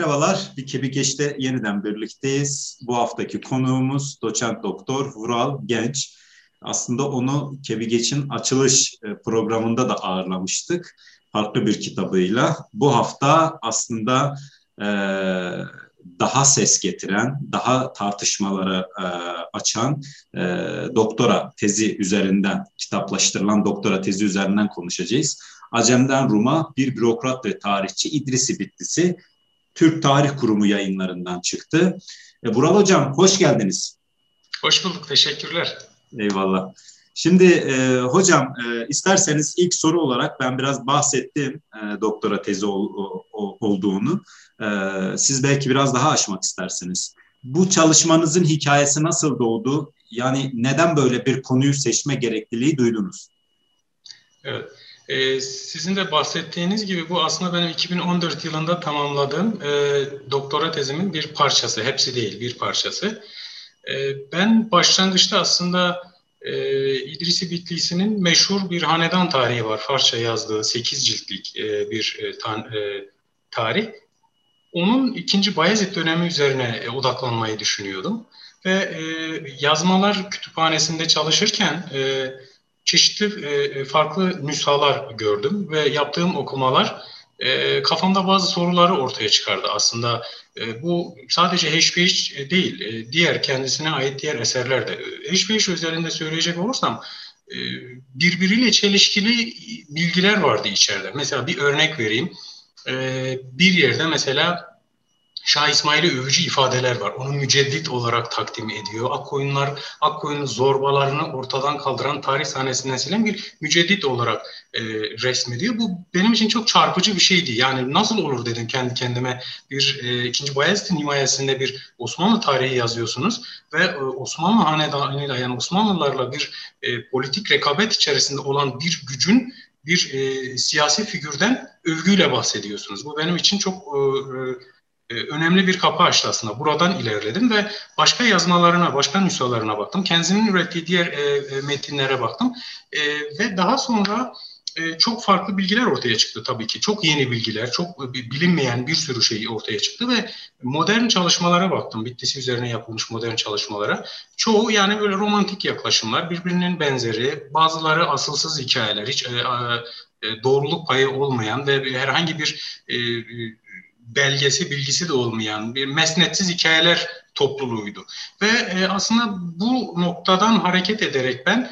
Merhabalar, bir Kebi Geç'te yeniden birlikteyiz. Bu haftaki konuğumuz doçent doktor Vural Genç. Aslında onu Kebi Geç'in açılış e, programında da ağırlamıştık. Farklı bir kitabıyla. Bu hafta aslında e, daha ses getiren, daha tartışmalara e, açan e, doktora tezi üzerinden, kitaplaştırılan doktora tezi üzerinden konuşacağız. Acem'den Rum'a bir bürokrat ve tarihçi İdrisi Bitlisi Türk Tarih Kurumu yayınlarından çıktı. E, Bural Hocam hoş geldiniz. Hoş bulduk, teşekkürler. Eyvallah. Şimdi e, hocam e, isterseniz ilk soru olarak ben biraz bahsettim e, doktora tezi ol, o, olduğunu. E, siz belki biraz daha aşmak istersiniz. Bu çalışmanızın hikayesi nasıl doğdu? Yani neden böyle bir konuyu seçme gerekliliği duydunuz? Evet. Ee, sizin de bahsettiğiniz gibi bu aslında benim 2014 yılında tamamladığım e, doktora tezimin bir parçası. Hepsi değil, bir parçası. E, ben başlangıçta aslında e, İdrisi Bitlisi'nin meşhur bir hanedan tarihi var. Farsça yazdığı 8 ciltlik e, bir e, tan, e, tarih. Onun ikinci Bayezid dönemi üzerine e, odaklanmayı düşünüyordum. Ve e, yazmalar kütüphanesinde çalışırken... E, çeşitli e, e, farklı nüshalar gördüm ve yaptığım okumalar e, kafamda bazı soruları ortaya çıkardı aslında. Bu sadece HPH değil, diğer kendisine ait diğer eserler de. HPH özelinde söyleyecek olursam e, birbiriyle çelişkili bilgiler vardı içeride. Mesela bir örnek vereyim. Bir yerde mesela Şah İsmail'e övücü ifadeler var. Onu müceddit olarak takdim ediyor. Akkoyunlar, Akkoyun'un zorbalarını ortadan kaldıran tarih sahnesinden silen bir müceddit olarak e, resmediyor. Bu benim için çok çarpıcı bir şeydi. Yani nasıl olur dedim kendi kendime. Bir e, ikinci Bayezid'in himayesinde bir Osmanlı tarihi yazıyorsunuz ve e, Osmanlı hanedanıyla yani Osmanlılarla bir e, politik rekabet içerisinde olan bir gücün bir e, siyasi figürden övgüyle bahsediyorsunuz. Bu benim için çok e e, önemli bir kapı açtı aslında. Buradan ilerledim ve başka yazmalarına, başka nüshalarına baktım. Kendisinin ürettiği diğer e, e, metinlere baktım. E, ve daha sonra e, çok farklı bilgiler ortaya çıktı tabii ki. Çok yeni bilgiler, çok bilinmeyen bir sürü şey ortaya çıktı ve modern çalışmalara baktım. Bittisi üzerine yapılmış modern çalışmalara. Çoğu yani böyle romantik yaklaşımlar, birbirinin benzeri, bazıları asılsız hikayeler, hiç doğruluk payı olmayan ve herhangi bir belgesi, bilgisi de olmayan bir mesnetsiz hikayeler topluluğuydu. Ve e, aslında bu noktadan hareket ederek ben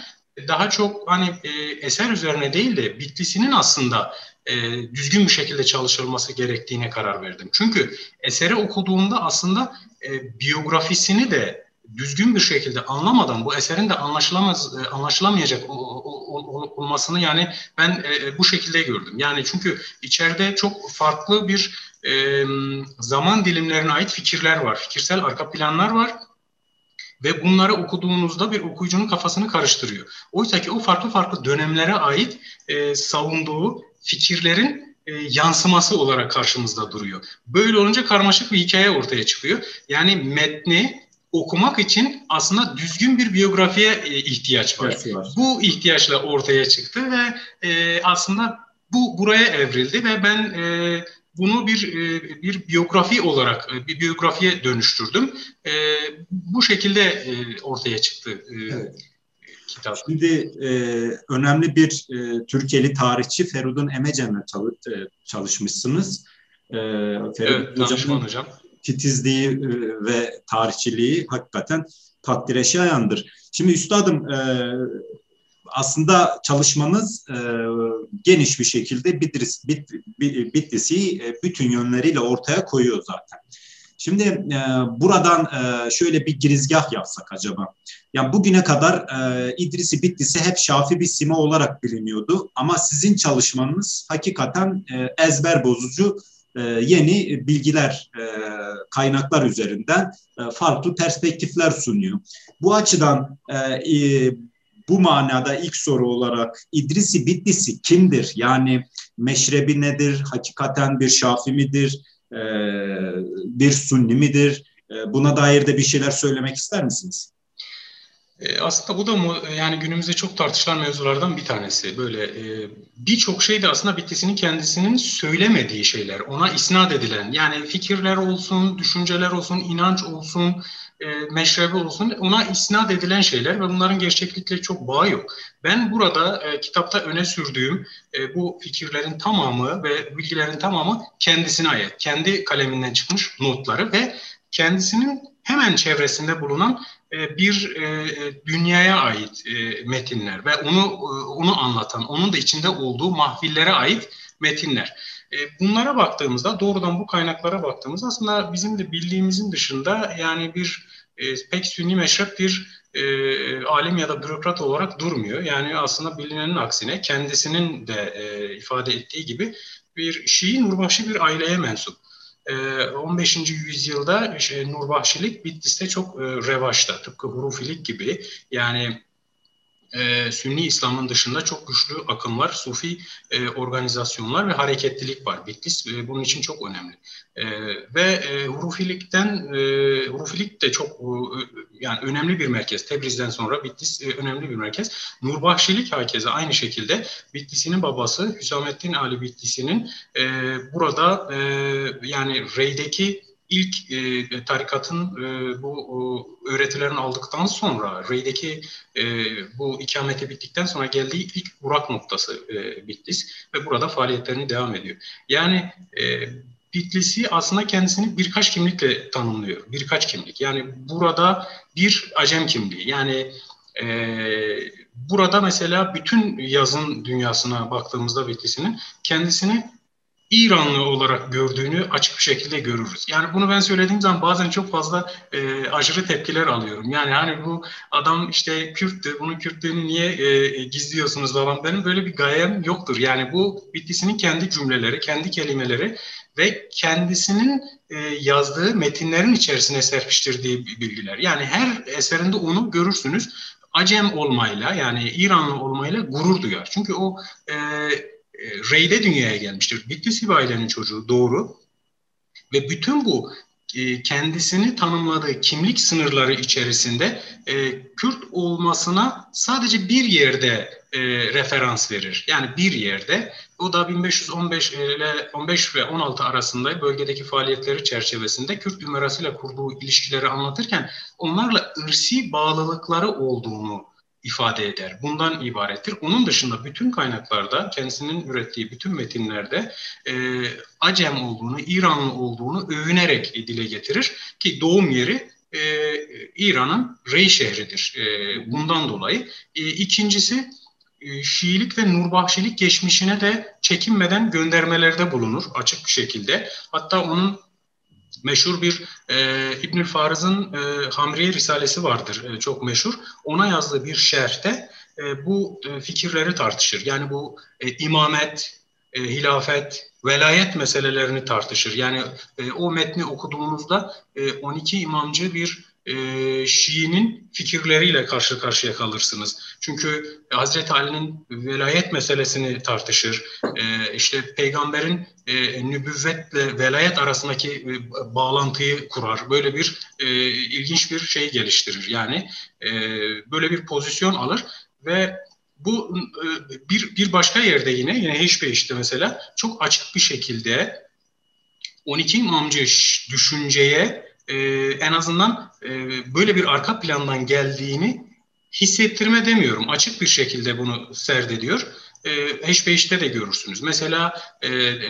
daha çok hani e, eser üzerine değil de Bitlisinin aslında e, düzgün bir şekilde çalışılması gerektiğine karar verdim. Çünkü eseri okuduğumda aslında biyografisini de düzgün bir şekilde anlamadan bu eserin de anlaşılamaz anlaşılamayacak olmasını yani ben bu şekilde gördüm. Yani çünkü içeride çok farklı bir e, zaman dilimlerine ait fikirler var, fikirsel arka planlar var ve bunları okuduğunuzda bir okuyucunun kafasını karıştırıyor. Oysa ki o farklı farklı dönemlere ait e, savunduğu fikirlerin e, yansıması olarak karşımızda duruyor. Böyle olunca karmaşık bir hikaye ortaya çıkıyor. Yani metni okumak için aslında düzgün bir biyografiye e, ihtiyaç var. Evet, var. Bu ihtiyaçla ortaya çıktı ve e, aslında bu buraya evrildi ve ben e, bunu bir e, bir biyografi olarak e, bir biyografiye dönüştürdüm. E, bu şekilde ortaya çıktı. Evet. Kitap. Şimdi önemli bir Türkiye'li tarihçi Ferudun Emecen'le çalış, çalışmışsınız. Ferudun evet, hocam. hocam. Titizliği ve tarihçiliği hakikaten takdire şayandır. Şimdi üstadım aslında çalışmanız e, geniş bir şekilde Bitlis, Bit, Bitlis'i e, bütün yönleriyle ortaya koyuyor zaten. Şimdi e, buradan e, şöyle bir girizgah yapsak acaba. Ya bugüne kadar e, İdrisi Bitlis'i hep Şafi bir sima olarak biliniyordu ama sizin çalışmanız hakikaten e, ezber bozucu e, yeni bilgiler, e, kaynaklar üzerinden e, farklı perspektifler sunuyor. Bu açıdan e, bu manada ilk soru olarak İdrisi Bitlisi kimdir? Yani meşrebi nedir? Hakikaten bir şafi midir? E, bir sunni midir? E, buna dair de bir şeyler söylemek ister misiniz? E, aslında bu da mu, yani günümüzde çok tartışılan mevzulardan bir tanesi. Böyle e, birçok şey de aslında Bitlis'in kendisinin söylemediği şeyler, ona isnat edilen yani fikirler olsun, düşünceler olsun, inanç olsun, e, meşrebi olsun ona isnat edilen şeyler ve bunların gerçeklikle çok bağı yok. Ben burada e, kitapta öne sürdüğüm bu fikirlerin tamamı ve bilgilerin tamamı kendisine ait. Kendi kaleminden çıkmış notları ve kendisinin hemen çevresinde bulunan bir e, dünyaya ait e, metinler ve onu onu anlatan, onun da içinde olduğu mahvillere ait metinler. Bunlara baktığımızda, doğrudan bu kaynaklara baktığımızda aslında bizim de bildiğimizin dışında yani bir pek sünni meşrep bir e, alim ya da bürokrat olarak durmuyor. Yani aslında bilinenin aksine kendisinin de e, ifade ettiği gibi bir Şii Nurbaşı bir aileye mensup. 15. Ee, yüzyılda işte, Nurbahşilik Bitlis'te çok e, revaçta. Tıpkı Hurufilik gibi. Yani e, Sünni İslam'ın dışında çok güçlü akımlar, Sufi e, organizasyonlar ve hareketlilik var. Bitlis e, bunun için çok önemli. E, ve e, Hurufilikten, e, Hurufilik de çok e, yani önemli bir merkez. Tebriz'den sonra Bitlis e, önemli bir merkez. Nurbahşilik herkese aynı şekilde Bitlis'inin babası Hüsamettin Ali Bitlis'inin e, burada e, yani Rey'deki ilk e, tarikatın e, bu e, öğretilerini aldıktan sonra Rey'deki e, bu ikamete bittikten sonra geldiği ilk uğrak noktası e, Bitlis ve burada faaliyetlerini devam ediyor. Yani e, Bitlis'i aslında kendisini birkaç kimlikle tanımlıyor. Birkaç kimlik. Yani burada bir acem kimliği. Yani e, burada mesela bütün yazın dünyasına baktığımızda Bitlis'inin kendisini İranlı olarak gördüğünü açık bir şekilde görürüz. Yani bunu ben söylediğim zaman bazen çok fazla e, aşırı tepkiler alıyorum. Yani hani bu adam işte Kürttü, bunun Kürtlüğünü niye e, gizliyorsunuz falan. Benim böyle bir gayem yoktur. Yani bu Bitlis'inin kendi cümleleri, kendi kelimeleri ve kendisinin e, yazdığı metinlerin içerisine serpiştirdiği bilgiler. Yani her eserinde onu görürsünüz. Acem olmayla yani İranlı olmayla gurur duyar. Çünkü o e, Rey'de dünyaya gelmiştir. Bitlis ailenin çocuğu doğru. Ve bütün bu e, kendisini tanımladığı kimlik sınırları içerisinde e, Kürt olmasına sadece bir yerde e, referans verir. Yani bir yerde o da 1515 ile 15 ve 16 arasında bölgedeki faaliyetleri çerçevesinde Kürt ümerasıyla kurduğu ilişkileri anlatırken onlarla ırsi bağlılıkları olduğunu ifade eder. Bundan ibarettir. Onun dışında bütün kaynaklarda kendisinin ürettiği bütün metinlerde e, Acem olduğunu, İranlı olduğunu övünerek dile getirir ki doğum yeri e, İran'ın Rey şehridir. E, bundan dolayı. E, ikincisi e, Şiilik ve Nurbahşilik geçmişine de çekinmeden göndermelerde bulunur açık bir şekilde. Hatta onun meşhur bir e, İbnül Fariz'in e, Hamriye Risalesi vardır e, çok meşhur. Ona yazdığı bir şerhte e, bu e, fikirleri tartışır. Yani bu e, imamet, e, hilafet, velayet meselelerini tartışır. Yani e, o metni okuduğunuzda e, 12 imamcı bir e, Şii'nin fikirleriyle karşı karşıya kalırsınız. Çünkü Hazreti Ali'nin velayet meselesini tartışır. E, işte peygamberin e, nübüvvetle velayet arasındaki e, bağlantıyı kurar. Böyle bir e, ilginç bir şey geliştirir. Yani e, böyle bir pozisyon alır ve bu e, bir bir başka yerde yine yine işte mesela çok açık bir şekilde 12 imamcı düşünceye e, en azından e, böyle bir arka plandan geldiğini hissettirme demiyorum. Açık bir şekilde bunu serdediyor. E, H5'te de görürsünüz. Mesela e, e,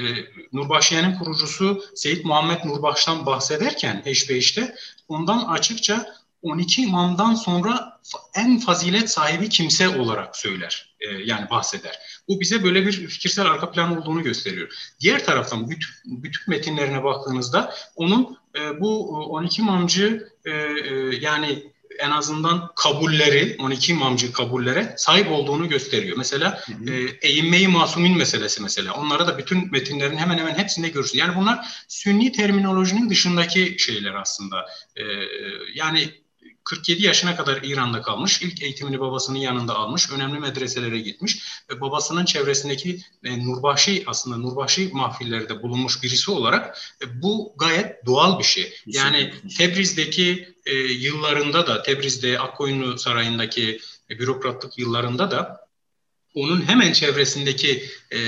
Nurbahşiye'nin kurucusu Seyit Muhammed Nurbahş'tan bahsederken H5'te ondan açıkça 12 imamdan sonra en fazilet sahibi kimse olarak söyler. E, yani bahseder. Bu bize böyle bir fikirsel arka plan olduğunu gösteriyor. Diğer taraftan bütün, bütün metinlerine baktığınızda onun e, bu 12 imamcı e, e, yani en azından kabulleri, 12 imamcı kabullere sahip olduğunu gösteriyor. Mesela hı hı. e, eğinmeyi masumin meselesi mesela. Onlara da bütün metinlerin hemen hemen hepsinde görürsün. Yani bunlar sünni terminolojinin dışındaki şeyler aslında. E, yani 47 yaşına kadar İran'da kalmış. İlk eğitimini babasının yanında almış. Önemli medreselere gitmiş. Ve babasının çevresindeki e, Nurbahşi aslında Nurbahşi mahfillerde bulunmuş birisi olarak e, bu gayet doğal bir şey. Yani Tebriz'deki e, yıllarında da Tebriz'de Akkoyunlu Sarayı'ndaki e, bürokratlık yıllarında da onun hemen çevresindeki e,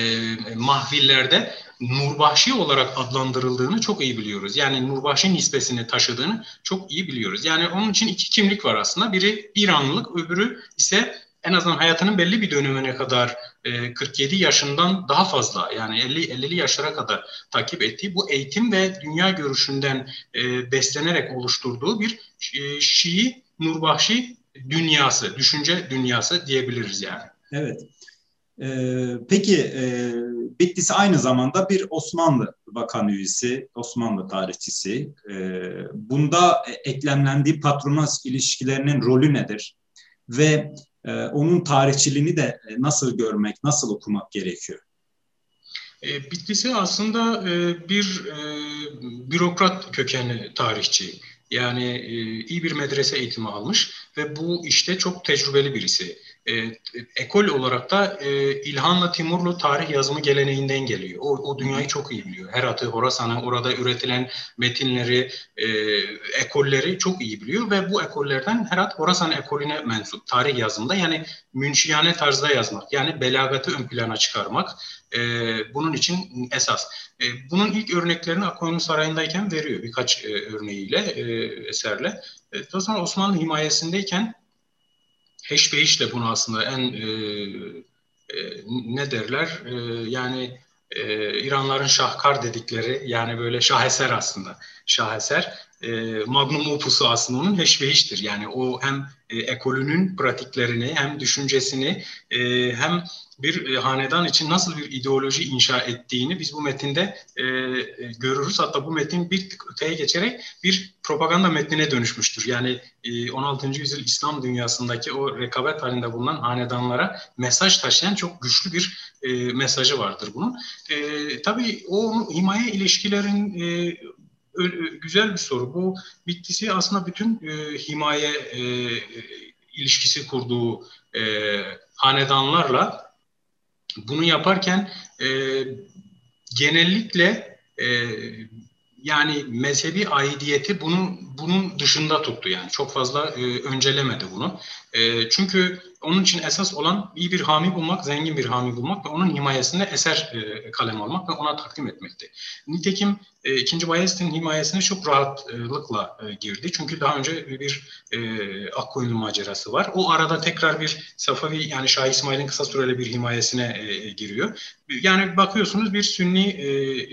mahvillerde Nurbahşi olarak adlandırıldığını çok iyi biliyoruz. Yani Nurbahşi nispesini taşıdığını çok iyi biliyoruz. Yani onun için iki kimlik var aslında. Biri İranlılık, öbürü ise en azından hayatının belli bir dönemine kadar e, 47 yaşından daha fazla yani 50 50'li yaşlara kadar takip ettiği bu eğitim ve dünya görüşünden e, beslenerek oluşturduğu bir e, Şii Nurbahşi dünyası, düşünce dünyası diyebiliriz yani. Evet. Ee, peki e, Bitlis aynı zamanda bir Osmanlı bakan üyesi, Osmanlı tarihçisi. Ee, bunda eklemlendiği patronaj ilişkilerinin rolü nedir? Ve e, onun tarihçiliğini de nasıl görmek, nasıl okumak gerekiyor? E, Bitlis'i aslında e, bir e, bürokrat kökenli tarihçi. Yani e, iyi bir medrese eğitimi almış ve bu işte çok tecrübeli birisi e, ekol olarak da e, İlhanlı Timurlu tarih yazımı geleneğinden geliyor. O, o dünyayı çok iyi biliyor. Herat'ı, Horasan'ı, orada üretilen metinleri, e, ekolleri çok iyi biliyor ve bu ekollerden Herat Horasan ekolüne mensup tarih yazımında yani münşiyane tarzda yazmak yani belagatı ön plana çıkarmak e, bunun için esas. E, bunun ilk örneklerini Akoyunlu Sarayı'ndayken veriyor birkaç e, örneğiyle, e, eserle. E, sonra Osmanlı himayesindeyken Heş de bunu aslında en e, e, ne derler e, yani e, İranların şahkar dedikleri yani böyle şaheser aslında şaheser e, magnum opusu aslında onun heşvehiştir. Yani o hem e, ekolünün pratiklerini hem düşüncesini e, hem bir e, hanedan için nasıl bir ideoloji inşa ettiğini biz bu metinde e, e görürüz. Hatta bu metin bir tık öteye geçerek bir propaganda metnine dönüşmüştür. Yani e, 16. yüzyıl İslam dünyasındaki o rekabet halinde bulunan hanedanlara mesaj taşıyan çok güçlü bir e, mesajı vardır bunun. E, tabii o himaye ilişkilerin e, güzel bir soru. Bu bitkisi aslında bütün e, himaye e, ilişkisi kurduğu e, hanedanlarla bunu yaparken e, genellikle e, yani mezhebi aidiyeti bunun bunun dışında tuttu yani çok fazla e, öncelemedi bunu. E, çünkü onun için esas olan iyi bir hami bulmak, zengin bir hami bulmak ve onun himayesinde eser e, kalem almak ve ona takdim etmekti. Nitekim e, 2. Bayezid'in himayesine çok rahatlıkla e, girdi. Çünkü daha önce bir e, Akkoyunlu macerası var. O arada tekrar bir Safavi yani Şah İsmail'in kısa süreli bir himayesine e, giriyor. Yani bakıyorsunuz bir Sünni e,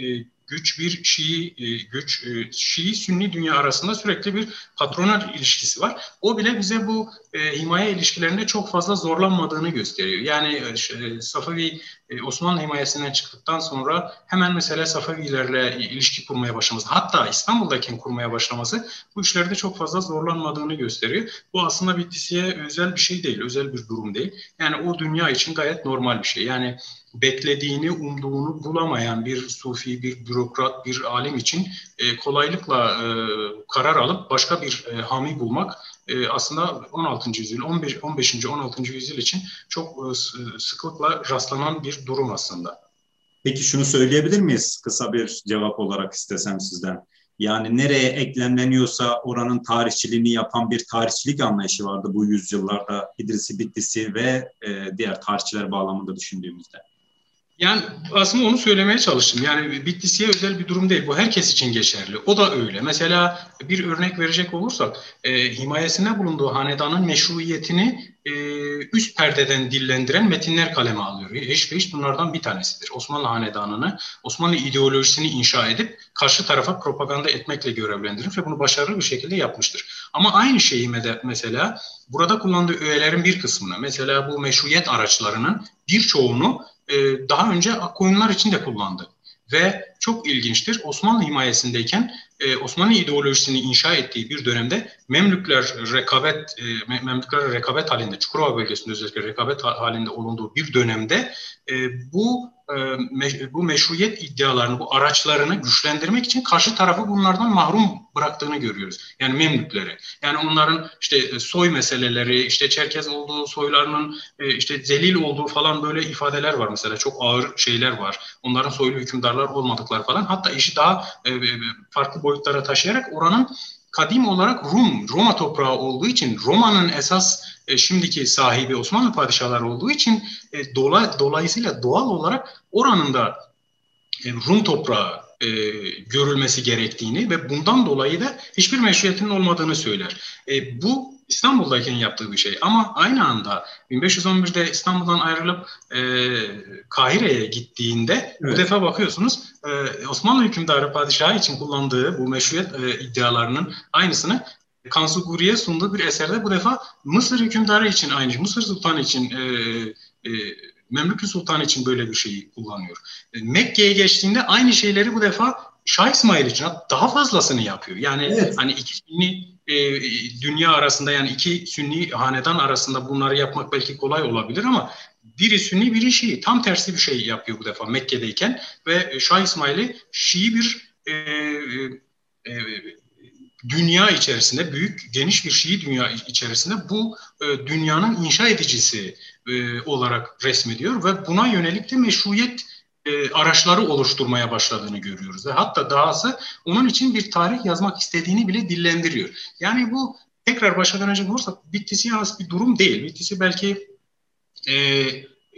e, güç, bir Şii e, güç, e, Şii-Sünni dünya arasında sürekli bir patronal ilişkisi var. O bile bize bu e, himaye ilişkilerinde çok fazla zorlanmadığını gösteriyor. Yani e, Safavi e, Osmanlı himayesinden çıktıktan sonra hemen mesela Safavilerle ilişki kurmaya başlaması, hatta İstanbul'dayken kurmaya başlaması bu işlerde çok fazla zorlanmadığını gösteriyor. Bu aslında Bitlis'e özel bir şey değil, özel bir durum değil. Yani o dünya için gayet normal bir şey. Yani beklediğini, umduğunu bulamayan bir sufi, bir bürokrat, bir alim için e, kolaylıkla e, karar alıp başka bir e, hami bulmak e, aslında 16. yüzyıl, 15. 15. 16. yüzyıl için çok e, sıklıkla rastlanan bir durum aslında. Peki şunu söyleyebilir miyiz kısa bir cevap olarak istesem sizden? Yani nereye eklemleniyorsa oranın tarihçiliğini yapan bir tarihçilik anlayışı vardı bu yüzyıllarda İdrisi Bitlisi ve e, diğer tarihçiler bağlamında düşündüğümüzde. Yani aslında onu söylemeye çalıştım. Yani Bitlis'e özel bir durum değil. Bu herkes için geçerli. O da öyle. Mesela bir örnek verecek olursak e, himayesinde bulunduğu hanedanın meşruiyetini e, üst perdeden dillendiren metinler kaleme alıyor. Hiç hiç bunlardan bir tanesidir. Osmanlı hanedanını, Osmanlı ideolojisini inşa edip karşı tarafa propaganda etmekle görevlendirmiş ve bunu başarılı bir şekilde yapmıştır. Ama aynı şeyi mesela burada kullandığı öğelerin bir kısmını, mesela bu meşruiyet araçlarının birçoğunu e, daha önce koyunlar için de kullandı. Ve çok ilginçtir Osmanlı himayesindeyken e, Osmanlı ideolojisini inşa ettiği bir dönemde Memlükler rekabet e, Memlükler rekabet halinde Çukurova bölgesinde özellikle rekabet halinde olunduğu bir dönemde e, bu e, bu meşruiyet iddialarını, bu araçlarını güçlendirmek için karşı tarafı bunlardan mahrum bıraktığını görüyoruz. Yani Memlükleri. Yani onların işte e, soy meseleleri, işte Çerkez olduğu, soylarının e, işte zelil olduğu falan böyle ifadeler var mesela. Çok ağır şeyler var. Onların soylu hükümdarlar olmadıkları falan. Hatta işi daha farklı boyutlara taşıyarak oranın kadim olarak Rum, Roma toprağı olduğu için Roma'nın esas e, şimdiki sahibi Osmanlı padişahları olduğu için e, dola, dolayısıyla doğal olarak oranın da e, Rum toprağı e, görülmesi gerektiğini ve bundan dolayı da hiçbir meşruiyetinin olmadığını söyler. E, bu İstanbul'dayken yaptığı bir şey ama aynı anda 1511'de İstanbul'dan ayrılıp e, Kahire'ye gittiğinde evet. bu defa bakıyorsunuz e, Osmanlı hükümdarı padişahı için kullandığı bu meşruiyet e, iddialarının aynısını Kansu Guri'ye sunduğu bir eserde bu defa Mısır hükümdarı için aynı, Mısır sultanı için e, e, Memlükü Sultan için böyle bir şeyi kullanıyor. E, Mekke'ye geçtiğinde aynı şeyleri bu defa Şah İsmail için daha fazlasını yapıyor. Yani evet. hani iki Sünni e, dünya arasında yani iki Sünni hanedan arasında bunları yapmak belki kolay olabilir ama biri Sünni biri Şii. Tam tersi bir şey yapıyor bu defa Mekke'deyken ve Şah İsmail'i Şii bir e, e, e dünya içerisinde büyük geniş bir Şii dünya içerisinde bu e, dünyanın inşa edicisi e, olarak resmediyor ve buna yönelik de meşruiyet e, araçları oluşturmaya başladığını görüyoruz. Ve hatta dahası onun için bir tarih yazmak istediğini bile dillendiriyor. Yani bu tekrar başa dönecek olursak Bittisi yalnız bir durum değil. Bittisi belki e,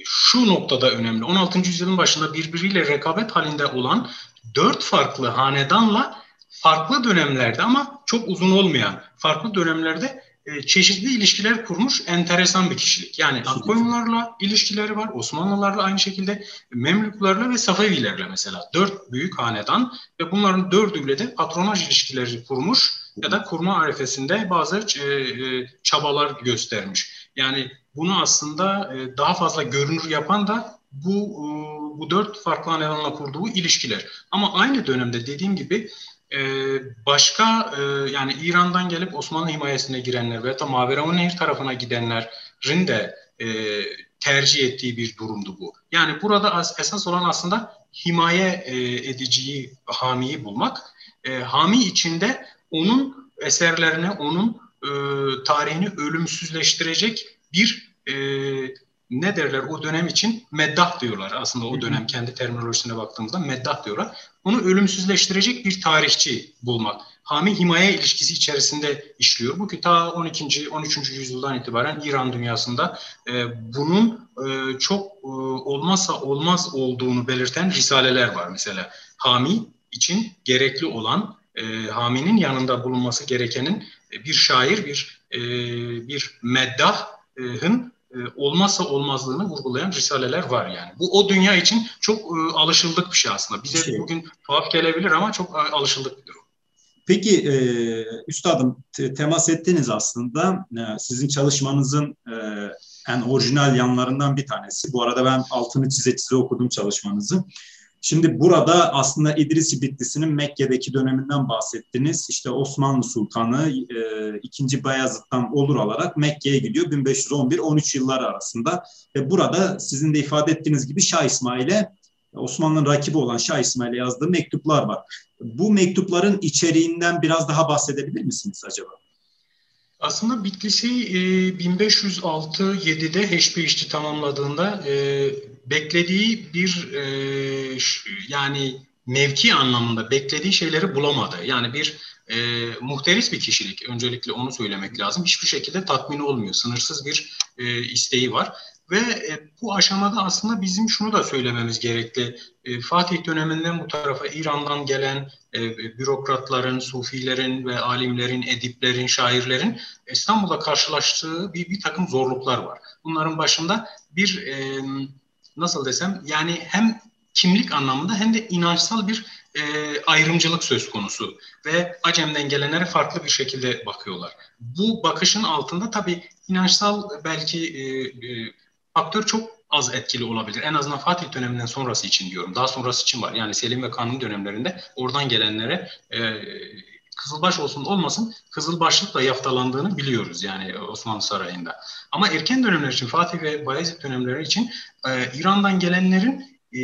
şu noktada önemli. 16. yüzyılın başında birbiriyle rekabet halinde olan dört farklı hanedanla farklı dönemlerde ama çok uzun olmayan farklı dönemlerde e, çeşitli ilişkiler kurmuş enteresan bir kişilik. Yani Akkoyunlarla ilişkileri var, Osmanlılarla aynı şekilde Memlüklerle ve Safevilerle mesela. Dört büyük hanedan ve bunların dördüyle de patronaj ilişkileri kurmuş ya da kurma arifesinde bazı e, e, çabalar göstermiş. Yani bunu aslında daha fazla görünür yapan da bu bu dört farklı hanedanla kurduğu ilişkiler. Ama aynı dönemde dediğim gibi e, başka e, yani İran'dan gelip Osmanlı himayesine girenler veya da Maveraun Nehir tarafına gidenlerin de e, tercih ettiği bir durumdu bu. Yani burada as, esas olan aslında himaye e, ediciyi, hamiyi bulmak. E, hami içinde onun eserlerine, onun e, tarihini ölümsüzleştirecek bir e, ne derler o dönem için meddah diyorlar aslında o dönem kendi terminolojisine baktığımızda meddah diyorlar. Onu ölümsüzleştirecek bir tarihçi bulmak. Hami himaye ilişkisi içerisinde işliyor. Bu ki ta 12. 13. yüzyıldan itibaren İran dünyasında e, bunun e, çok e, olmazsa olmaz olduğunu belirten risaleler var mesela. Hami için gerekli olan e, haminin yanında bulunması gerekenin e, bir şair, bir e, bir meddahın olmazsa olmazlığını vurgulayan risaleler var yani. Bu o dünya için çok e, alışıldık bir şey aslında. Bize şey. bugün tuhaf gelebilir ama çok e, alışıldık bir durum. Peki e, üstadım te, temas ettiniz aslında e, sizin çalışmanızın e, en orijinal yanlarından bir tanesi. Bu arada ben altını çize çize okudum çalışmanızı. Şimdi burada aslında İdrisi Bitlisi'nin Mekke'deki döneminden bahsettiniz. İşte Osmanlı Sultanı e, 2. Bayezid'den olur alarak Mekke'ye gidiyor 1511-13 yılları arasında. Ve burada sizin de ifade ettiğiniz gibi Şah İsmail'e Osmanlı'nın rakibi olan Şah İsmail'e yazdığı mektuplar var. Bu mektupların içeriğinden biraz daha bahsedebilir misiniz acaba? Aslında Bitlis'i e, 1506-7'de Heşbeşti tamamladığında e, beklediği bir e, yani mevki anlamında beklediği şeyleri bulamadı. Yani bir e, muhteris bir kişilik. Öncelikle onu söylemek lazım. Hiçbir şekilde tatmin olmuyor. Sınırsız bir e, isteği var. Ve e, bu aşamada aslında bizim şunu da söylememiz gerekli. E, Fatih döneminden bu tarafa İran'dan gelen e, bürokratların, sufilerin ve alimlerin, ediplerin, şairlerin İstanbul'da karşılaştığı bir, bir takım zorluklar var. Bunların başında bir nasıl desem yani hem kimlik anlamında hem de inançsal bir e, ayrımcılık söz konusu ve Acem'den gelenlere farklı bir şekilde bakıyorlar. Bu bakışın altında tabii inançsal belki e, e, faktör çok az etkili olabilir. En azından Fatih döneminden sonrası için diyorum. Daha sonrası için var. Yani Selim ve Kanuni dönemlerinde oradan gelenlere e, Kızılbaş olsun olmasın Kızılbaşlıkla yaftalandığını biliyoruz yani Osmanlı Sarayı'nda. Ama erken dönemler için Fatih ve Bayezid dönemleri için e, İran'dan gelenlerin e,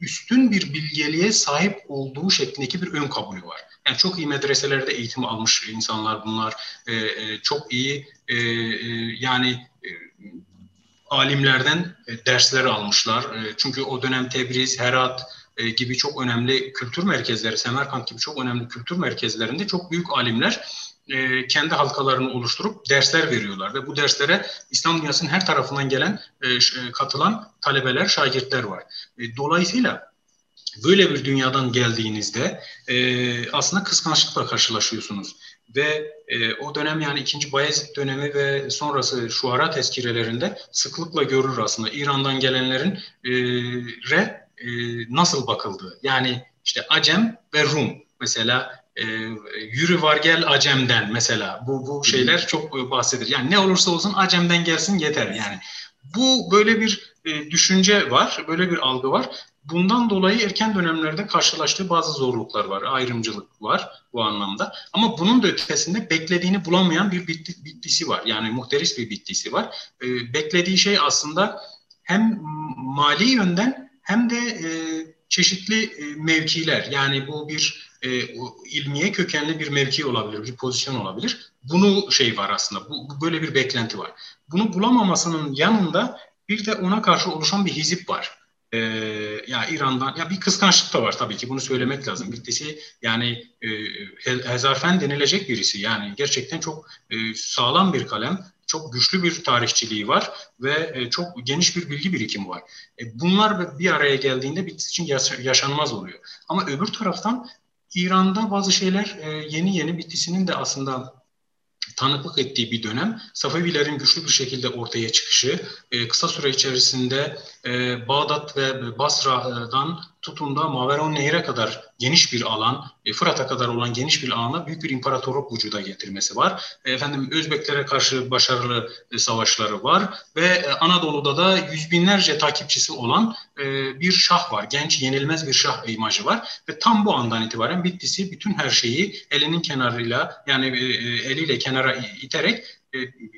üstün bir bilgeliğe sahip olduğu şeklindeki bir ön kabulü var. Yani çok iyi medreselerde eğitim almış insanlar bunlar. E, e, çok iyi e, e, yani e, alimlerden e, dersler almışlar. E, çünkü o dönem Tebriz, Herat e, gibi çok önemli kültür merkezleri, Semerkant gibi çok önemli kültür merkezlerinde çok büyük alimler kendi halkalarını oluşturup dersler veriyorlar ve bu derslere İslam dünyasının her tarafından gelen katılan talebeler, şagirdler var. Dolayısıyla böyle bir dünyadan geldiğinizde aslında kıskançlıkla karşılaşıyorsunuz ve e, o dönem yani ikinci Bayezid dönemi ve sonrası şuara tezkirelerinde sıklıkla görülür aslında İran'dan gelenlerin e, re e, nasıl bakıldığı. Yani işte Acem ve Rum mesela e, yürü var gel Acem'den mesela bu bu şeyler çok bahsedilir. Yani ne olursa olsun Acem'den gelsin yeter yani. Bu böyle bir e, düşünce var, böyle bir algı var. Bundan dolayı erken dönemlerde karşılaştığı bazı zorluklar var, ayrımcılık var bu anlamda. Ama bunun da ötesinde beklediğini bulamayan bir bitti, bittisi var. Yani muhteris bir bittisi var. E, beklediği şey aslında hem mali yönden hem de e, çeşitli e, mevkiler. Yani bu bir e, ilmiye kökenli bir mevki olabilir, bir pozisyon olabilir. Bunu şey var aslında, bu böyle bir beklenti var. Bunu bulamamasının yanında bir de ona karşı oluşan bir hizip var. Ee, ya İran'dan ya bir kıskançlık da var tabii ki bunu söylemek lazım. Birisi yani e, Hezarfen denilecek birisi yani gerçekten çok e, sağlam bir kalem, çok güçlü bir tarihçiliği var ve e, çok geniş bir bilgi birikimi var. E, bunlar bir araya geldiğinde bir için yaşanmaz oluyor. Ama öbür taraftan İran'da bazı şeyler e, yeni yeni bitisinin de aslında tanıklık ettiği bir dönem. Safevilerin güçlü bir şekilde ortaya çıkışı, e, kısa süre içerisinde e, Bağdat ve Basra'dan tutun da Maveron Nehir'e kadar geniş bir alan, e, Fırat'a kadar olan geniş bir alana büyük bir imparatorluk vücuda getirmesi var. E, efendim Özbeklere karşı başarılı e, savaşları var ve e, Anadolu'da da yüz binlerce takipçisi olan e, bir şah var. Genç, yenilmez bir şah imajı var ve tam bu andan itibaren Bitlis'i bütün her şeyi elinin kenarıyla yani e, e eliyle kenara iterek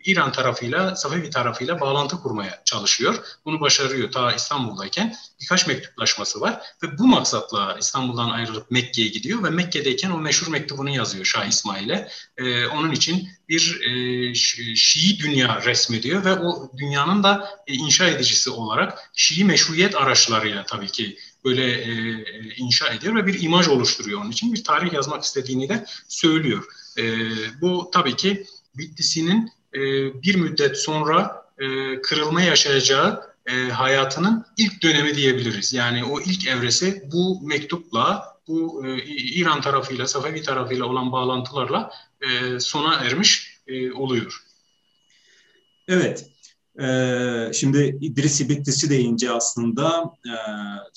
İran tarafıyla, Safevi tarafıyla bağlantı kurmaya çalışıyor. Bunu başarıyor ta İstanbul'dayken. Birkaç mektuplaşması var ve bu maksatla İstanbul'dan ayrılıp Mekke'ye gidiyor ve Mekke'deyken o meşhur mektubunu yazıyor Şah İsmail'e. Ee, onun için bir e, Şii dünya resmediyor ve o dünyanın da e, inşa edicisi olarak Şii meşruiyet araçlarıyla tabii ki böyle e, inşa ediyor ve bir imaj oluşturuyor onun için. Bir tarih yazmak istediğini de söylüyor. E, bu tabii ki Bitlis'inin e, bir müddet sonra e, kırılma yaşayacağı e, hayatının ilk dönemi diyebiliriz. Yani o ilk evresi bu mektupla, bu e, İran tarafıyla, Safevi tarafıyla olan bağlantılarla e, sona ermiş e, oluyor. Evet. Ee, şimdi İdrisi Bitlisi deyince aslında e,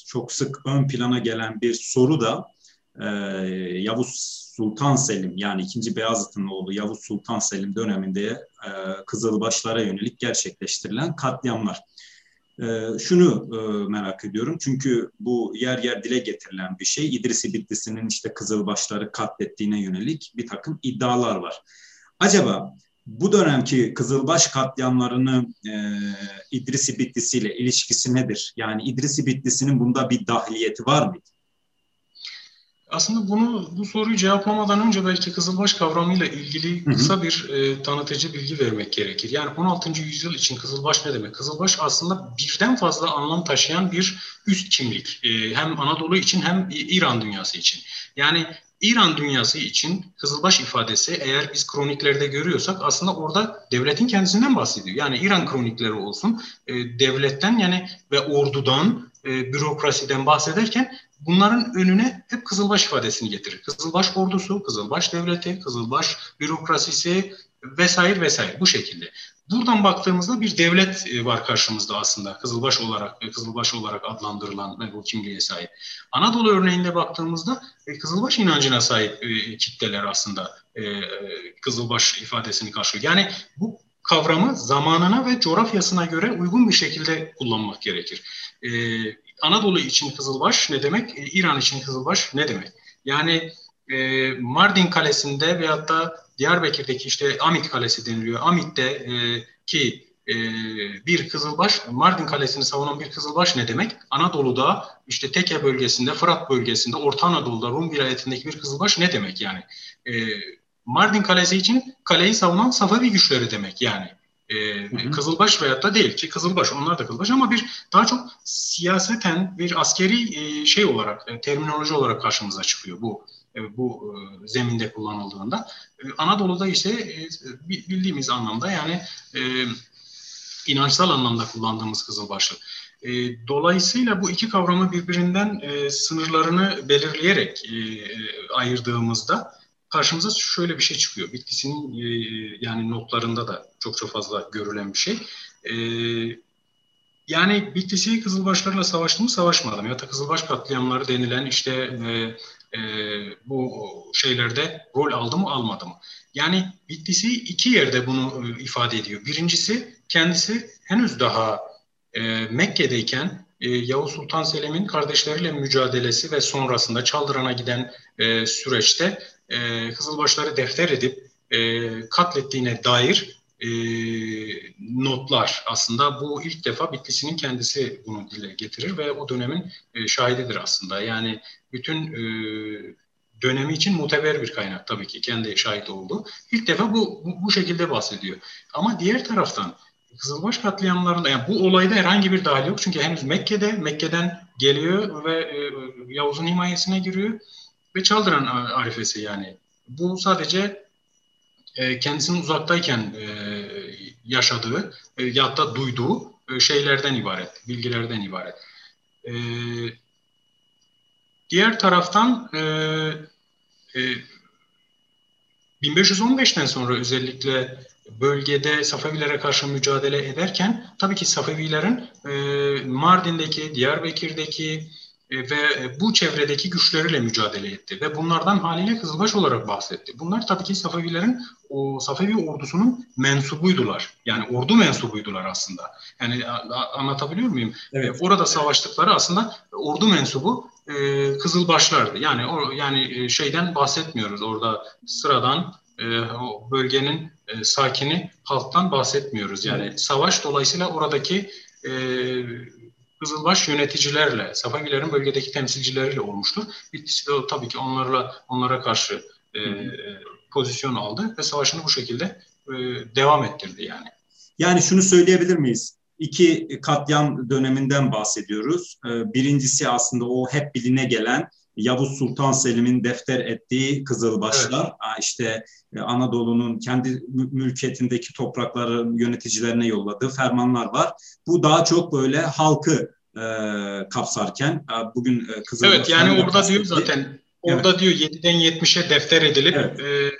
çok sık ön plana gelen bir soru da e, Yavuz Sultan Selim yani 2. Beyazıt'ın oğlu Yavuz Sultan Selim döneminde e, Kızılbaşlara yönelik gerçekleştirilen katliamlar. E, şunu e, merak ediyorum çünkü bu yer yer dile getirilen bir şey. İdrisi Bitlisi'nin işte Kızılbaşları katlettiğine yönelik bir takım iddialar var. Acaba bu dönemki Kızılbaş katliamlarını e, İdrisi Bitlisi ile ilişkisi nedir? Yani İdrisi Bitlisi'nin bunda bir dahiliyeti var mıydı? Aslında bunu bu soruyu cevaplamadan önce belki Kızılbaş kavramıyla ilgili kısa bir e, tanıtıcı bilgi vermek gerekir. Yani 16. yüzyıl için Kızılbaş ne demek? Kızılbaş aslında birden fazla anlam taşıyan bir üst kimlik. E, hem Anadolu için hem İran dünyası için. Yani İran dünyası için Kızılbaş ifadesi eğer biz kroniklerde görüyorsak aslında orada devletin kendisinden bahsediyor. Yani İran kronikleri olsun e, devletten yani ve ordudan, e, bürokrasiden bahsederken bunların önüne hep Kızılbaş ifadesini getirir. Kızılbaş ordusu, Kızılbaş devleti, Kızılbaş bürokrasisi vesaire vesaire bu şekilde. Buradan baktığımızda bir devlet e, var karşımızda aslında Kızılbaş olarak e, Kızılbaş olarak adlandırılan bu kimliğe sahip. Anadolu örneğinde baktığımızda e, Kızılbaş inancına sahip kitleler aslında Kızılbaş ifadesini karşılıyor. Yani bu kavramı zamanına ve coğrafyasına göre uygun bir şekilde kullanmak gerekir. Anadolu için Kızılbaş ne demek? İran için Kızılbaş ne demek? Yani Mardin Kalesi'nde veyahut da Diyarbakır'daki işte Amit Kalesi deniliyor. Amit'te e, ki e, bir Kızılbaş, Mardin Kalesi'ni savunan bir Kızılbaş ne demek? Anadolu'da işte Teke bölgesinde, Fırat bölgesinde, Orta Anadolu'da, Rum vilayetindeki bir Kızılbaş ne demek yani? E, Mardin Kalesi için kaleyi savunan Safavi güçleri demek yani. E, Kızılbaş veyahut da değil ki Kızılbaş onlar da Kızılbaş ama bir daha çok siyaseten bir askeri e, şey olarak e, terminoloji olarak karşımıza çıkıyor bu e, bu e, zeminde kullanıldığında. E, Anadolu'da ise e, bildiğimiz anlamda yani e, inançsal anlamda kullandığımız Kızılbaşlı. E, dolayısıyla bu iki kavramı birbirinden e, sınırlarını belirleyerek e, ayırdığımızda karşımıza şöyle bir şey çıkıyor. Bitkisinin e, yani notlarında da çok çok fazla görülen bir şey. E, yani Bitkisi Kızılbaşlarla savaştı mı savaşmadı mı? Ya da Kızılbaş katliamları denilen işte e, e, bu şeylerde rol aldı mı almadı mı? Yani Bitkisi iki yerde bunu e, ifade ediyor. Birincisi kendisi henüz daha e, Mekke'deyken e, Yavuz Sultan Selim'in kardeşleriyle mücadelesi ve sonrasında Çaldıran'a giden e, süreçte e, Kızılbaşları defter edip e, katlettiğine dair e, notlar aslında bu ilk defa Bitlis'in kendisi bunu dile getirir ve o dönemin e, şahididir aslında. Yani bütün e, dönemi için muteber bir kaynak tabii ki kendi şahit oldu. İlk defa bu, bu, bu şekilde bahsediyor. Ama diğer taraftan Kızılbaş katliamlarında yani bu olayda herhangi bir dahil yok. Çünkü henüz Mekke'de, Mekke'den geliyor ve e, Yavuz'un himayesine giriyor ve Çaldıran arifesi yani. Bu sadece e, kendisinin uzaktayken e, yaşadığı e, ya da duyduğu e, şeylerden ibaret, bilgilerden ibaret. Diğer taraftan e, e, 1515'ten sonra özellikle bölgede Safevilere karşı mücadele ederken tabii ki Safevilerin Mardin'deki, Diyarbakır'daki, ve bu çevredeki güçleriyle mücadele etti ve bunlardan haliyle Kızılbaş olarak bahsetti. Bunlar tabii ki Safevilerin o Safevi ordusunun mensubuydular. Yani ordu mensubuydular aslında. Yani anlatabiliyor muyum? Evet. E, orada savaştıkları aslında ordu mensubu e, Kızılbaşlardı. Yani o yani şeyden bahsetmiyoruz. Orada sıradan o bölgenin sakini halktan bahsetmiyoruz. Yani evet. savaş dolayısıyla oradaki Kızılbaş yöneticilerle, Safavilerin bölgedeki temsilcileriyle olmuştur. Bitlis'i de tabii ki onlarla onlara karşı e, pozisyon aldı ve savaşını bu şekilde e, devam ettirdi yani. Yani şunu söyleyebilir miyiz? İki katliam döneminden bahsediyoruz. E, birincisi aslında o hep biline gelen Yavuz Sultan Selim'in defter ettiği Kızılbaşlar, evet. işte e, Anadolu'nun kendi mülkiyetindeki toprakları yöneticilerine yolladığı fermanlar var. Bu daha çok böyle halkı e, kapsarken bugün e, Kızılbaşlar... Evet yani orada diyor zaten, orada evet. diyor 7'den 70'e defter edilip evet. e,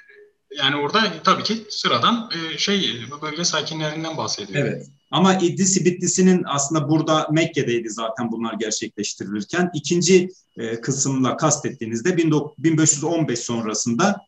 yani orada tabii ki sıradan e, şey bölge sakinlerinden bahsediyor. Evet. Ama İdlisi Bitlisi'nin aslında burada Mekke'deydi zaten bunlar gerçekleştirilirken. ikinci e, kısımla kastettiğinizde 1515 sonrasında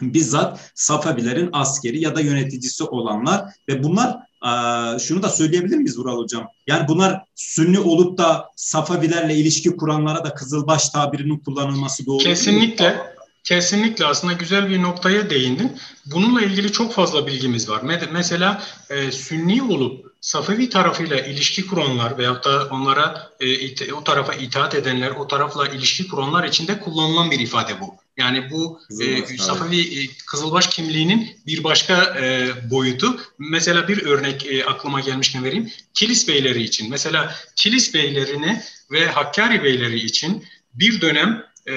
bizzat Safavilerin askeri ya da yöneticisi olanlar ve bunlar e, şunu da söyleyebilir miyiz Vural Hocam? Yani bunlar Sünni olup da Safavilerle ilişki kuranlara da Kızılbaş tabirinin kullanılması doğru Kesinlikle. Mu? Kesinlikle aslında güzel bir noktaya değindin. Bununla ilgili çok fazla bilgimiz var. Mesela e, Sünni olup Safevi tarafıyla ilişki kuranlar veyahut da onlara e, o tarafa itaat edenler, o tarafla ilişki kuranlar için de kullanılan bir ifade bu. Yani bu e, Safevi e, Kızılbaş kimliğinin bir başka e, boyutu. Mesela bir örnek e, aklıma gelmişken vereyim. Kilis beyleri için. Mesela Kilis beylerini ve Hakkari beyleri için bir dönem e,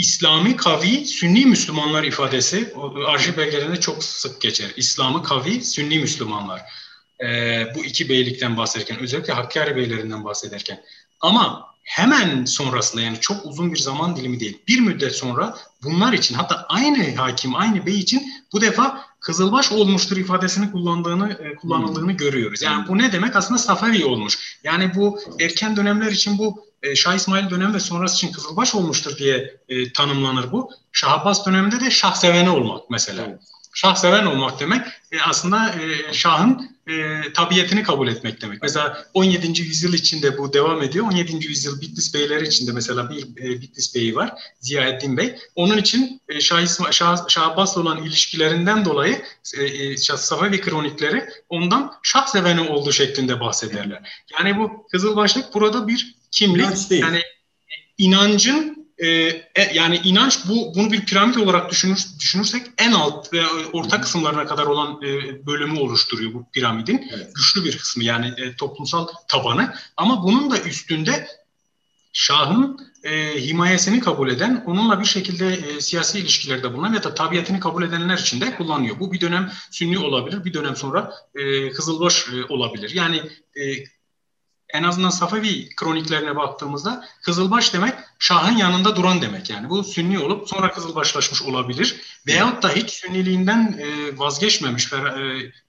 İslami kavi Sünni Müslümanlar ifadesi arşiv belgelerinde çok sık geçer. İslamı kavi Sünni Müslümanlar. Ee, bu iki beylikten bahsederken özellikle Hakkari beylerinden bahsederken. Ama hemen sonrasında yani çok uzun bir zaman dilimi değil. Bir müddet sonra bunlar için hatta aynı hakim aynı bey için bu defa Kızılbaş olmuştur ifadesini kullandığını e, kullanıldığını hmm. görüyoruz. Yani bu ne demek? Aslında Safavi olmuş. Yani bu erken dönemler için bu e, Şah İsmail dönemi ve sonrası için Kızılbaş olmuştur diye e, tanımlanır bu. Şah Abbas döneminde de Şah seveni olmak mesela. Evet. şahseven olmak demek e, aslında e, şahın e, tabiyetini kabul etmek demek. Mesela 17. yüzyıl içinde bu devam ediyor. 17. yüzyıl Bitlis beyleri içinde mesela bir e, Bitlis beyi var. Ziyaeddin Bey. Onun için e, Şah, İsma, Şah, Şah Abbas'la olan ilişkilerinden dolayı e, e, Safavi kronikleri ondan şah seveni olduğu şeklinde bahsederler. Yani bu Kızılbaşlık burada bir kimlik. Yani inancın ee, e, yani inanç bu bunu bir piramit olarak düşünür, düşünürsek en alt ve orta kısımlarına kadar olan e, bölümü oluşturuyor bu piramidin. Evet. Güçlü bir kısmı yani e, toplumsal tabanı. Ama bunun da üstünde Şah'ın e, himayesini kabul eden, onunla bir şekilde e, siyasi ilişkilerde bulunan ya da tabiatını kabul edenler için de kullanıyor. Bu bir dönem Sünni olabilir, bir dönem sonra e, Kızılbaş e, olabilir. Yani e, en azından Safavi kroniklerine baktığımızda Kızılbaş demek Şah'ın yanında duran demek yani. Bu Sünni olup sonra Kızılbaşlaşmış olabilir. Veyahut da hiç Sünniliğinden e, vazgeçmemiş e,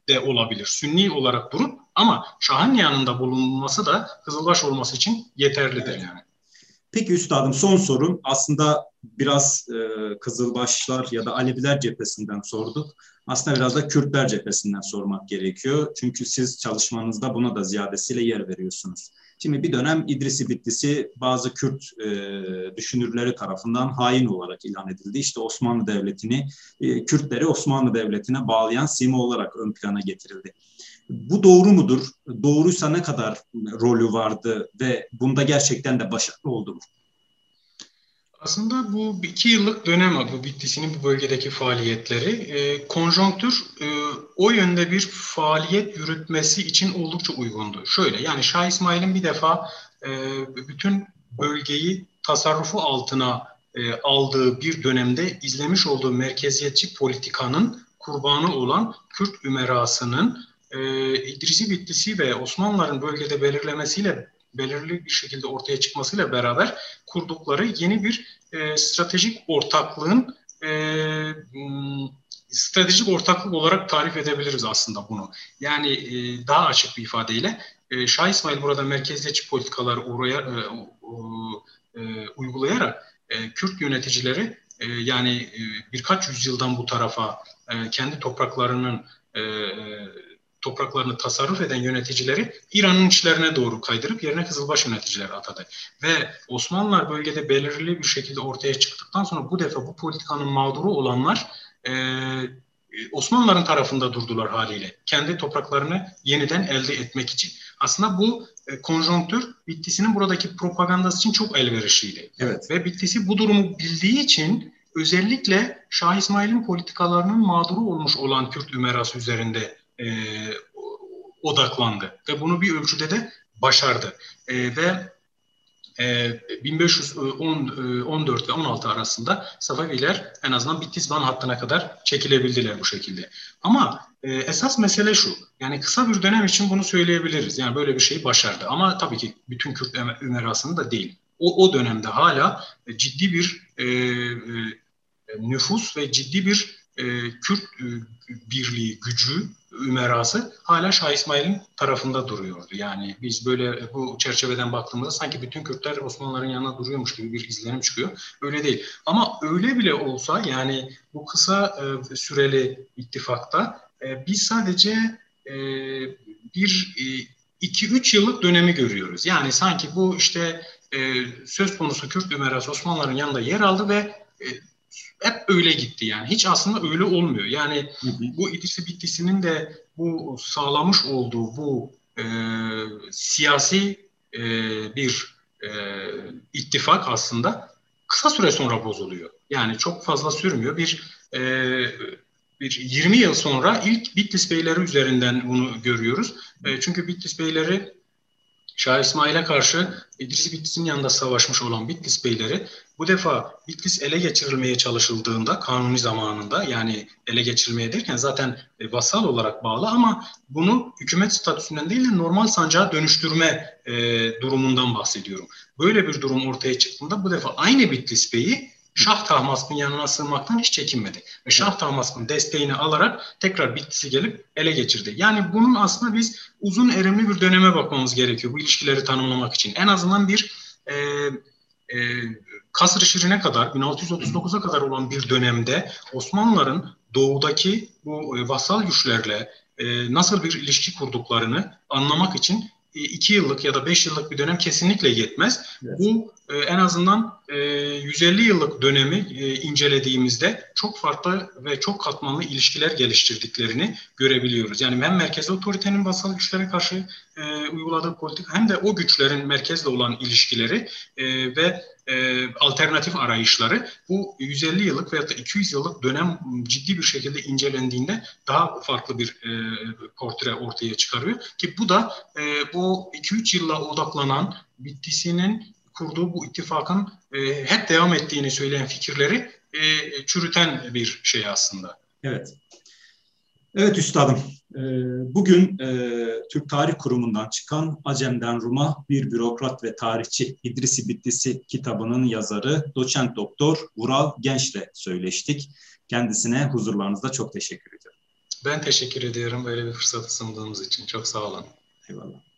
de olabilir. Sünni olarak durup ama Şah'ın yanında bulunması da Kızılbaş olması için yeterlidir yani. Peki üstadım son sorum aslında biraz e, Kızılbaşlar ya da Aleviler cephesinden sorduk. Aslında biraz da Kürtler cephesinden sormak gerekiyor. Çünkü siz çalışmanızda buna da ziyadesiyle yer veriyorsunuz. Şimdi bir dönem İdrisi Bitlisi bazı Kürt e, düşünürleri tarafından hain olarak ilan edildi. İşte Osmanlı Devleti'ni, e, Kürtleri Osmanlı Devleti'ne bağlayan sima olarak ön plana getirildi. Bu doğru mudur? Doğruysa ne kadar rolü vardı ve bunda gerçekten de başarılı oldu mu? Aslında bu iki yıllık dönem bu Bitlis'in bu bölgedeki faaliyetleri e, konjonktür e, o yönde bir faaliyet yürütmesi için oldukça uygundu. Şöyle yani Şah İsmail'in bir defa e, bütün bölgeyi tasarrufu altına e, aldığı bir dönemde izlemiş olduğu merkeziyetçi politikanın kurbanı olan Kürt ümerasının e, İdrisi Bitlisi ve Osmanlıların bölgede belirlemesiyle belirli bir şekilde ortaya çıkmasıyla beraber kurdukları yeni bir e, stratejik ortaklığın e, hmm, stratejik ortaklık olarak tarif edebiliriz aslında bunu. Yani e, daha açık bir ifadeyle e, Şah İsmail burada merkeziyetçi politikalar oraya e, e, uygulayarak e, Kürt yöneticileri e, yani e, birkaç yüzyıldan bu tarafa e, kendi topraklarının e, topraklarını tasarruf eden yöneticileri İran'ın içlerine doğru kaydırıp yerine Kızılbaş yöneticileri atadı. Ve Osmanlılar bölgede belirli bir şekilde ortaya çıktıktan sonra bu defa bu politikanın mağduru olanlar e, Osmanlıların tarafında durdular haliyle. Kendi topraklarını yeniden elde etmek için. Aslında bu e, konjonktür Bitlis'in buradaki propagandası için çok elverişliydi. Evet. Ve Bitlis'i bu durumu bildiği için özellikle Şah İsmail'in politikalarının mağduru olmuş olan Kürt ümerası üzerinde e, odaklandı ve bunu bir ölçüde de başardı. E, ve e, 1514 e, ve 16 arasında Safaviler en azından Bitlis-Van hattına kadar çekilebildiler bu şekilde. Ama e, esas mesele şu, yani kısa bir dönem için bunu söyleyebiliriz. Yani böyle bir şeyi başardı. Ama tabii ki bütün Kürt ümerasını da değil. O, o dönemde hala ciddi bir e, e, nüfus ve ciddi bir e, Kürt e, birliği, gücü, ümerası hala Şah İsmail'in tarafında duruyordu. Yani biz böyle bu çerçeveden baktığımızda sanki bütün Kürtler Osmanlıların yanına duruyormuş gibi bir izlenim çıkıyor. Öyle değil. Ama öyle bile olsa yani bu kısa e, süreli ittifakta biz sadece bir e, iki üç yıllık dönemi görüyoruz. Yani sanki bu işte söz konusu Kürt ümerası Osmanlıların yanında yer aldı ve hep öyle gitti yani. Hiç aslında öyle olmuyor. Yani hı hı. bu İdrisi Bitlisi'nin de bu sağlamış olduğu bu e, siyasi e, bir e, ittifak aslında kısa süre sonra bozuluyor. Yani çok fazla sürmüyor. Bir e, bir 20 yıl sonra ilk Bitlis Beyleri üzerinden bunu görüyoruz. E, çünkü Bitlis Beyleri Şah İsmail'e karşı İdris Bitlis'in yanında savaşmış olan Bitlis beyleri bu defa Bitlis ele geçirilmeye çalışıldığında kanuni zamanında yani ele geçirilmeye derken zaten e, vasal olarak bağlı ama bunu hükümet statüsünden değil de normal sancağa dönüştürme e, durumundan bahsediyorum. Böyle bir durum ortaya çıktığında bu defa aynı Bitlis beyi Şah Tahmasp'ın yanına sığınmaktan hiç çekinmedi. Ve Şah Tahmasp'ın desteğini alarak tekrar Bitlis'i gelip ele geçirdi. Yani bunun aslında biz uzun erimli bir döneme bakmamız gerekiyor bu ilişkileri tanımlamak için. En azından bir e, e, Kasr-ı Şirin'e kadar 1639'a kadar olan bir dönemde Osmanlıların doğudaki bu e, vassal güçlerle e, nasıl bir ilişki kurduklarını anlamak için e, iki yıllık ya da beş yıllık bir dönem kesinlikle yetmez. Evet. Bu e, en azından e, 150 yıllık dönemi e, incelediğimizde çok farklı ve çok katmanlı ilişkiler geliştirdiklerini görebiliyoruz. Yani hem merkezi otoritenin vasal güçlere karşı e, uyguladığı politik hem de o güçlerin merkezle olan ilişkileri e, ve e, alternatif arayışları bu 150 yıllık veya da 200 yıllık dönem ciddi bir şekilde incelendiğinde daha farklı bir e, portre ortaya çıkarıyor ki bu da e, bu 2-3 yılla odaklanan bitisinin kurduğu bu ittifakın e, hep devam ettiğini söyleyen fikirleri e, çürüten bir şey aslında. Evet. Evet üstadım. E, bugün e, Türk Tarih Kurumu'ndan çıkan Acem'den Rum'a bir bürokrat ve tarihçi İdrisi Bittisi kitabının yazarı doçent doktor Vural Genç'le söyleştik. Kendisine huzurlarınızda çok teşekkür ediyorum. Ben teşekkür ediyorum böyle bir fırsatı sundığımız için. Çok sağ olun. Eyvallah.